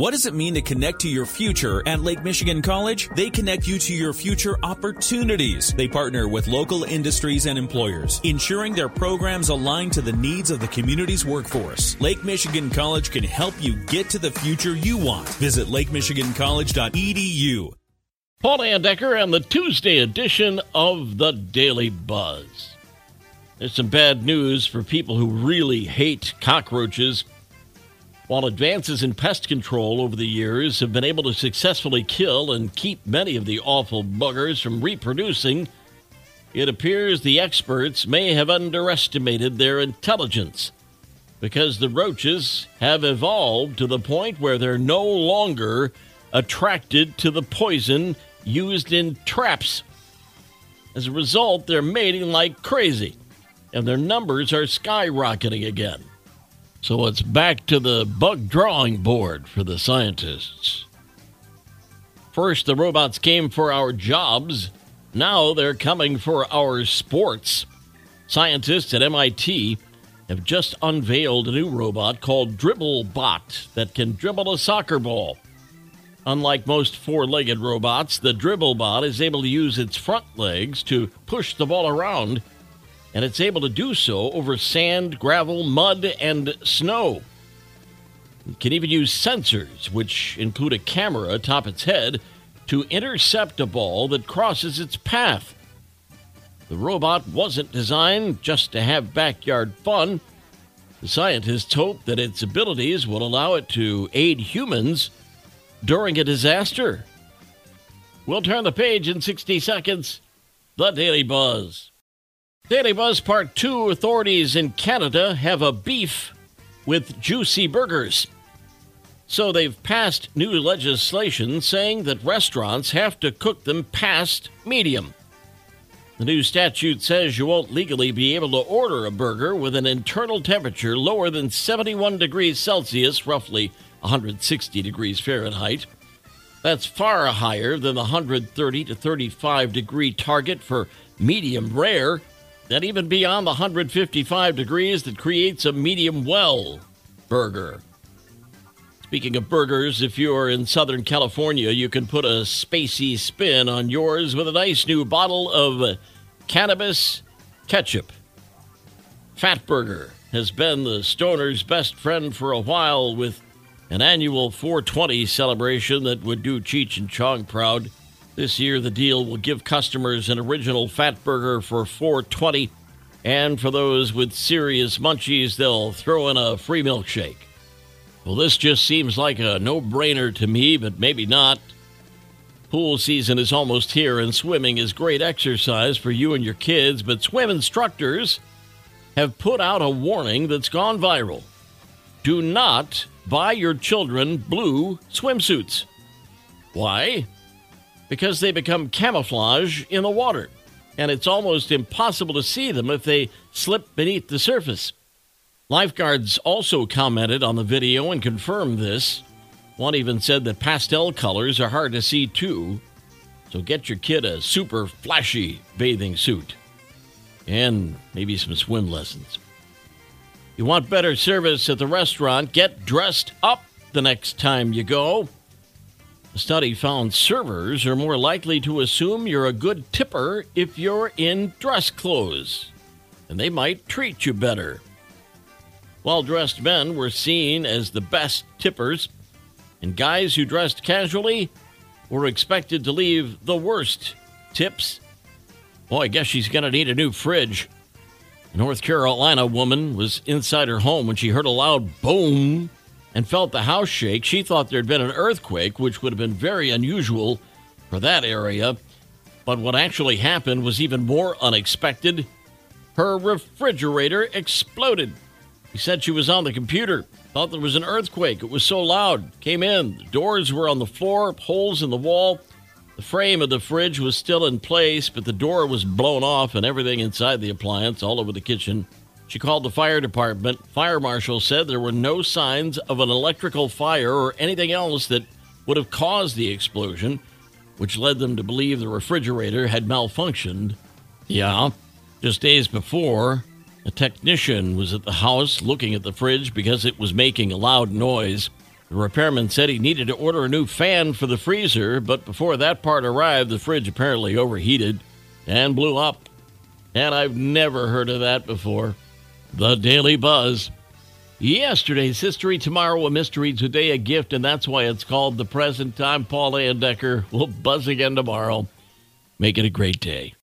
What does it mean to connect to your future at Lake Michigan College? They connect you to your future opportunities. They partner with local industries and employers, ensuring their programs align to the needs of the community's workforce. Lake Michigan College can help you get to the future you want. Visit lakemichigancollege.edu. Paul Layendecker and the Tuesday edition of the Daily Buzz. There's some bad news for people who really hate cockroaches. While advances in pest control over the years have been able to successfully kill and keep many of the awful buggers from reproducing, it appears the experts may have underestimated their intelligence because the roaches have evolved to the point where they're no longer attracted to the poison used in traps. As a result, they're mating like crazy, and their numbers are skyrocketing again. So it's back to the bug drawing board for the scientists. First, the robots came for our jobs. Now they're coming for our sports. Scientists at MIT have just unveiled a new robot called Dribblebot that can dribble a soccer ball. Unlike most four legged robots, the Dribblebot is able to use its front legs to push the ball around and it's able to do so over sand, gravel, mud, and snow. It can even use sensors, which include a camera atop its head, to intercept a ball that crosses its path. The robot wasn't designed just to have backyard fun. The scientists hope that its abilities will allow it to aid humans during a disaster. We'll turn the page in 60 seconds. The Daily Buzz. Daily Buzz Part 2 authorities in Canada have a beef with juicy burgers. So they've passed new legislation saying that restaurants have to cook them past medium. The new statute says you won't legally be able to order a burger with an internal temperature lower than 71 degrees Celsius, roughly 160 degrees Fahrenheit. That's far higher than the 130 to 35 degree target for medium rare and even beyond the 155 degrees that creates a medium well burger. Speaking of burgers, if you're in Southern California, you can put a spacey spin on yours with a nice new bottle of cannabis ketchup. Fatburger has been the stoner's best friend for a while with an annual 420 celebration that would do Cheech and Chong proud. This year, the deal will give customers an original Fatburger for 420 and for those with serious munchies, they'll throw in a free milkshake. Well, this just seems like a no brainer to me, but maybe not. Pool season is almost here, and swimming is great exercise for you and your kids, but swim instructors have put out a warning that's gone viral. Do not buy your children blue swimsuits. Why? Because they become camouflage in the water, and it's almost impossible to see them if they slip beneath the surface. Lifeguards also commented on the video and confirmed this. One even said that pastel colors are hard to see too, so get your kid a super flashy bathing suit and maybe some swim lessons. You want better service at the restaurant? Get dressed up the next time you go. A study found servers are more likely to assume you're a good tipper if you're in dress clothes, and they might treat you better. Well dressed men were seen as the best tippers, and guys who dressed casually were expected to leave the worst tips. Boy, I guess she's going to need a new fridge. A North Carolina woman was inside her home when she heard a loud boom and felt the house shake. She thought there had been an earthquake, which would have been very unusual for that area. But what actually happened was even more unexpected. Her refrigerator exploded. He said she was on the computer, thought there was an earthquake. It was so loud. Came in, the doors were on the floor, holes in the wall. The frame of the fridge was still in place, but the door was blown off and everything inside the appliance all over the kitchen she called the fire department. Fire marshal said there were no signs of an electrical fire or anything else that would have caused the explosion, which led them to believe the refrigerator had malfunctioned. Yeah, just days before, a technician was at the house looking at the fridge because it was making a loud noise. The repairman said he needed to order a new fan for the freezer, but before that part arrived, the fridge apparently overheated and blew up. And I've never heard of that before. The Daily Buzz. Yesterday's history, tomorrow a mystery, today a gift, and that's why it's called the present. I'm Paul Layendecker. We'll buzz again tomorrow. Make it a great day.